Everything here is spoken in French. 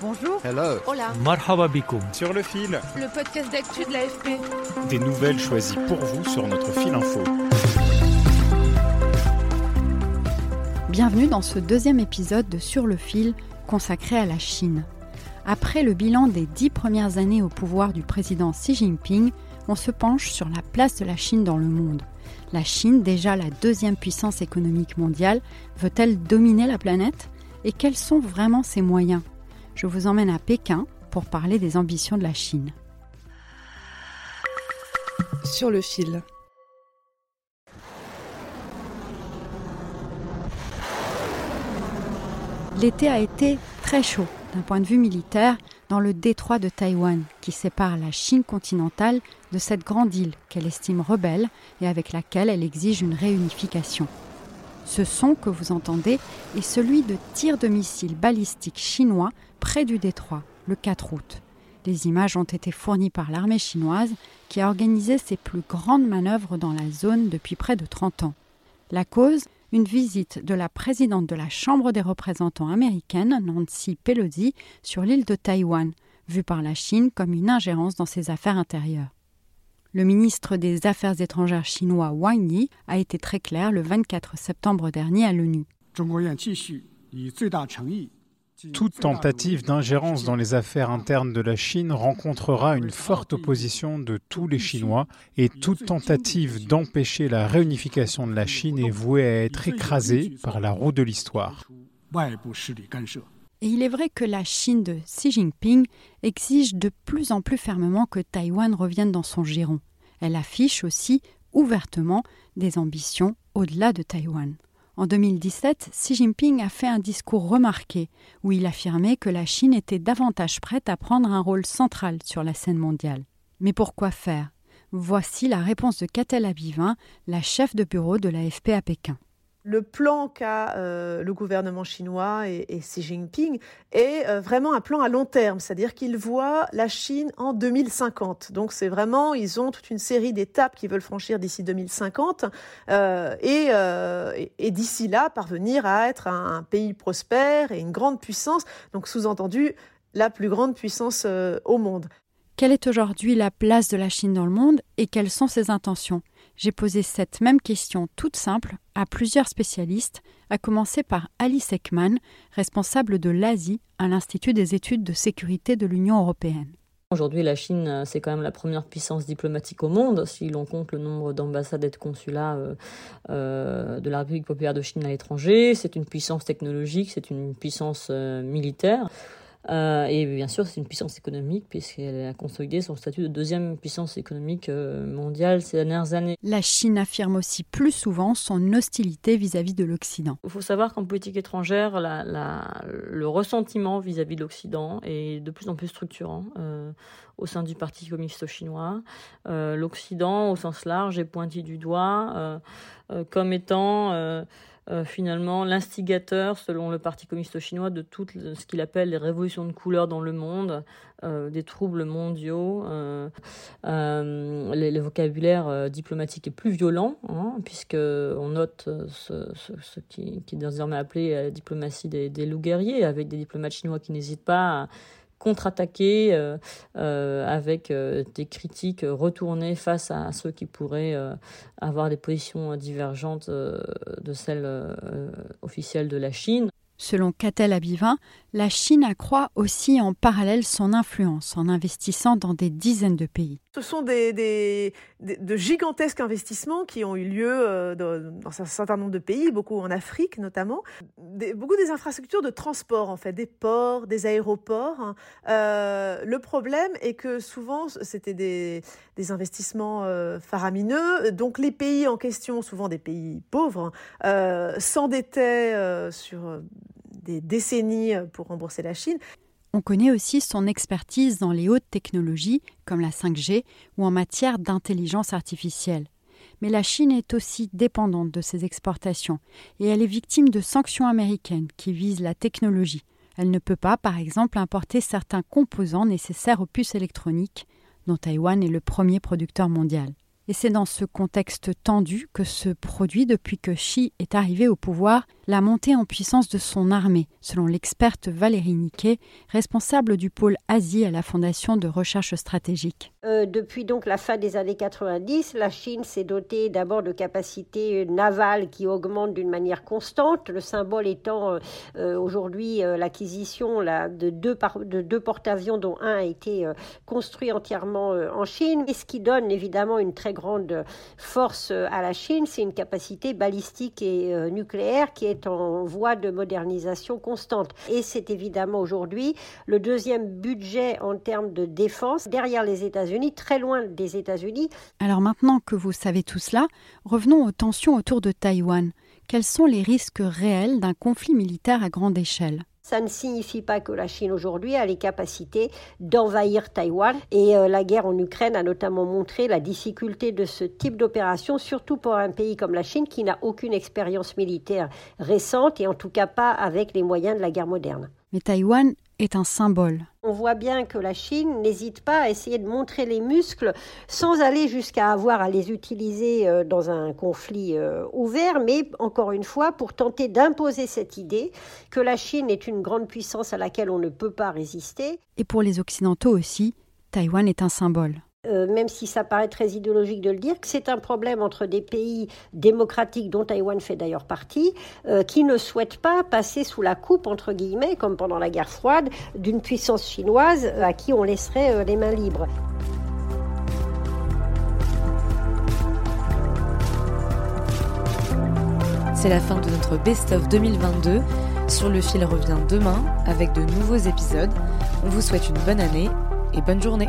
Bonjour. Hello. Hola. Marhaba. Sur le fil, Le podcast d'actu de l'AFP. des nouvelles choisies pour vous sur notre fil info. Bienvenue dans ce deuxième épisode de Sur le fil consacré à la Chine. Après le bilan des dix premières années au pouvoir du président Xi Jinping, on se penche sur la place de la Chine dans le monde. La Chine, déjà la deuxième puissance économique mondiale, veut-elle dominer la planète? Et quels sont vraiment ses moyens? Je vous emmène à Pékin pour parler des ambitions de la Chine. Sur le fil. L'été a été très chaud d'un point de vue militaire dans le détroit de Taïwan qui sépare la Chine continentale de cette grande île qu'elle estime rebelle et avec laquelle elle exige une réunification. Ce son que vous entendez est celui de tirs de missiles balistiques chinois près du détroit le 4 août. Les images ont été fournies par l'armée chinoise qui a organisé ses plus grandes manœuvres dans la zone depuis près de 30 ans. La cause une visite de la présidente de la Chambre des représentants américaine, Nancy Pelosi, sur l'île de Taïwan, vue par la Chine comme une ingérence dans ses affaires intérieures. Le ministre des Affaires étrangères chinois Wang Yi a été très clair le 24 septembre dernier à l'ONU. Toute tentative d'ingérence dans les affaires internes de la Chine rencontrera une forte opposition de tous les Chinois et toute tentative d'empêcher la réunification de la Chine est vouée à être écrasée par la roue de l'histoire. Et il est vrai que la Chine de Xi Jinping exige de plus en plus fermement que Taïwan revienne dans son giron. Elle affiche aussi ouvertement des ambitions au-delà de Taïwan. En 2017, Xi Jinping a fait un discours remarqué où il affirmait que la Chine était davantage prête à prendre un rôle central sur la scène mondiale. Mais pourquoi faire? Voici la réponse de Catel Abivin, la chef de bureau de l'AFP à Pékin. Le plan qu'a euh, le gouvernement chinois et, Xi Jinping est euh, vraiment un plan à long terme, c'est-à-dire qu'ils voient la Chine en 2050. Donc c'est vraiment, ils ont toute une série d'étapes qu'ils veulent franchir d'ici 2050 euh, et, d'ici là parvenir à être un, pays prospère et une grande puissance. Donc sous-entendu la plus grande puissance au monde. Quelle est aujourd'hui la place de la Chine dans le monde et quelles sont ses intentions? J'ai posé cette même question toute simple à plusieurs spécialistes, à commencer par Alice Ekman, responsable de l'Asie à l'Institut des études de sécurité de l'Union européenne. Aujourd'hui, la Chine, c'est quand même la première puissance diplomatique au monde, si l'on compte le nombre d'ambassades et de consulats euh, euh, de la République populaire de Chine à l'étranger. C'est une puissance technologique, c'est une puissance euh, militaire. Euh, et bien sûr, c'est une puissance économique puisqu'elle a consolidé son statut de deuxième puissance économique euh, mondiale ces dernières années. La Chine affirme aussi plus souvent son hostilité vis-à-vis -vis de l'Occident. Il faut savoir qu'en politique étrangère, la, la, le ressentiment vis-à-vis -vis de l'Occident est de plus en plus structurant. Euh, au sein du Parti communiste chinois. Euh, L'Occident, au sens large, est pointé du doigt comme étant euh, finalement l'instigateur, selon le Parti communiste chinois, de tout ce qu'il appelle les révolutions de couleur dans le monde, des troubles mondiaux. Les, le, vocabulaire diplomatique est plus violent, hein, puisqu'on note ce, qui, est désormais appelé la diplomatie des, des loups guerriers, avec des diplomates chinois qui n'hésitent pas à contre-attaquer euh, euh, avec euh, des critiques retournées face à, ceux qui pourraient avoir des positions divergentes de celles officielles de la Chine. Selon Catel Abivin, la Chine accroît aussi en parallèle son influence en investissant dans des dizaines de pays. Ce sont des, de gigantesques investissements qui ont eu lieu euh, dans, un certain nombre de pays, beaucoup en Afrique notamment. beaucoup des infrastructures de transport, en fait, des ports, des aéroports. Hein. Euh, le problème est que souvent, c'était des, des investissements euh, faramineux. Donc les pays en question, souvent des pays pauvres, hein, s'endettaient sur des décennies pour rembourser la Chine. On connaît aussi son expertise dans les hautes technologies comme la 5G ou en matière d'intelligence artificielle. Mais la Chine est aussi dépendante de ses exportations et elle est victime de sanctions américaines qui visent la technologie. Elle ne peut pas, par exemple, importer certains composants nécessaires aux puces électroniques, dont Taïwan est le premier producteur mondial. Et c'est dans ce contexte tendu que se produit, depuis que Xi est arrivé au pouvoir, la montée en puissance de son armée, selon l'experte Valérie Niquet, responsable du pôle Asie à la Fondation de recherche stratégique. Euh, depuis donc la fin des années 90, la Chine s'est dotée d'abord de capacités navales qui augmentent d'une manière constante, le symbole étant euh, euh, aujourd'hui l'acquisition de deux, de deux porte-avions dont un a été construit entièrement en Chine, et ce qui donne évidemment une très grande force à la Chine, c'est une capacité balistique et euh, nucléaire qui est en voie de modernisation constante. Et c'est évidemment aujourd'hui le deuxième budget en termes de défense derrière les États-Unis, très loin des États-Unis. Alors maintenant que vous savez tout cela, revenons aux tensions autour de Taïwan. Quels sont les risques réels d'un conflit militaire à grande échelle? Ça ne signifie pas que la Chine aujourd'hui a les capacités d'envahir Taïwan. Et euh, la guerre en Ukraine a notamment montré la difficulté de ce type d'opération, surtout pour un pays comme la Chine qui n'a aucune expérience militaire récente et en tout cas pas avec les moyens de la guerre moderne. Mais Taïwan est un symbole. On voit bien que la Chine n'hésite pas à essayer de montrer les muscles sans aller jusqu'à avoir à les utiliser euh, dans un conflit euh, ouvert, mais encore une fois pour tenter d'imposer cette idée que la Chine est une grande puissance à laquelle on ne peut pas résister. Et pour les Occidentaux aussi, Taïwan est un symbole. Euh, même si ça paraît très idéologique de le dire, que c'est un problème entre des pays démocratiques, dont Taïwan fait d'ailleurs partie, euh, qui ne souhaitent pas passer sous la coupe, entre guillemets, comme pendant la guerre froide, d'une puissance chinoise euh, à qui on laisserait les mains libres. C'est la fin de notre best-of 2022. Sur le fil revient demain avec de nouveaux épisodes. On vous souhaite une bonne année et bonne journée.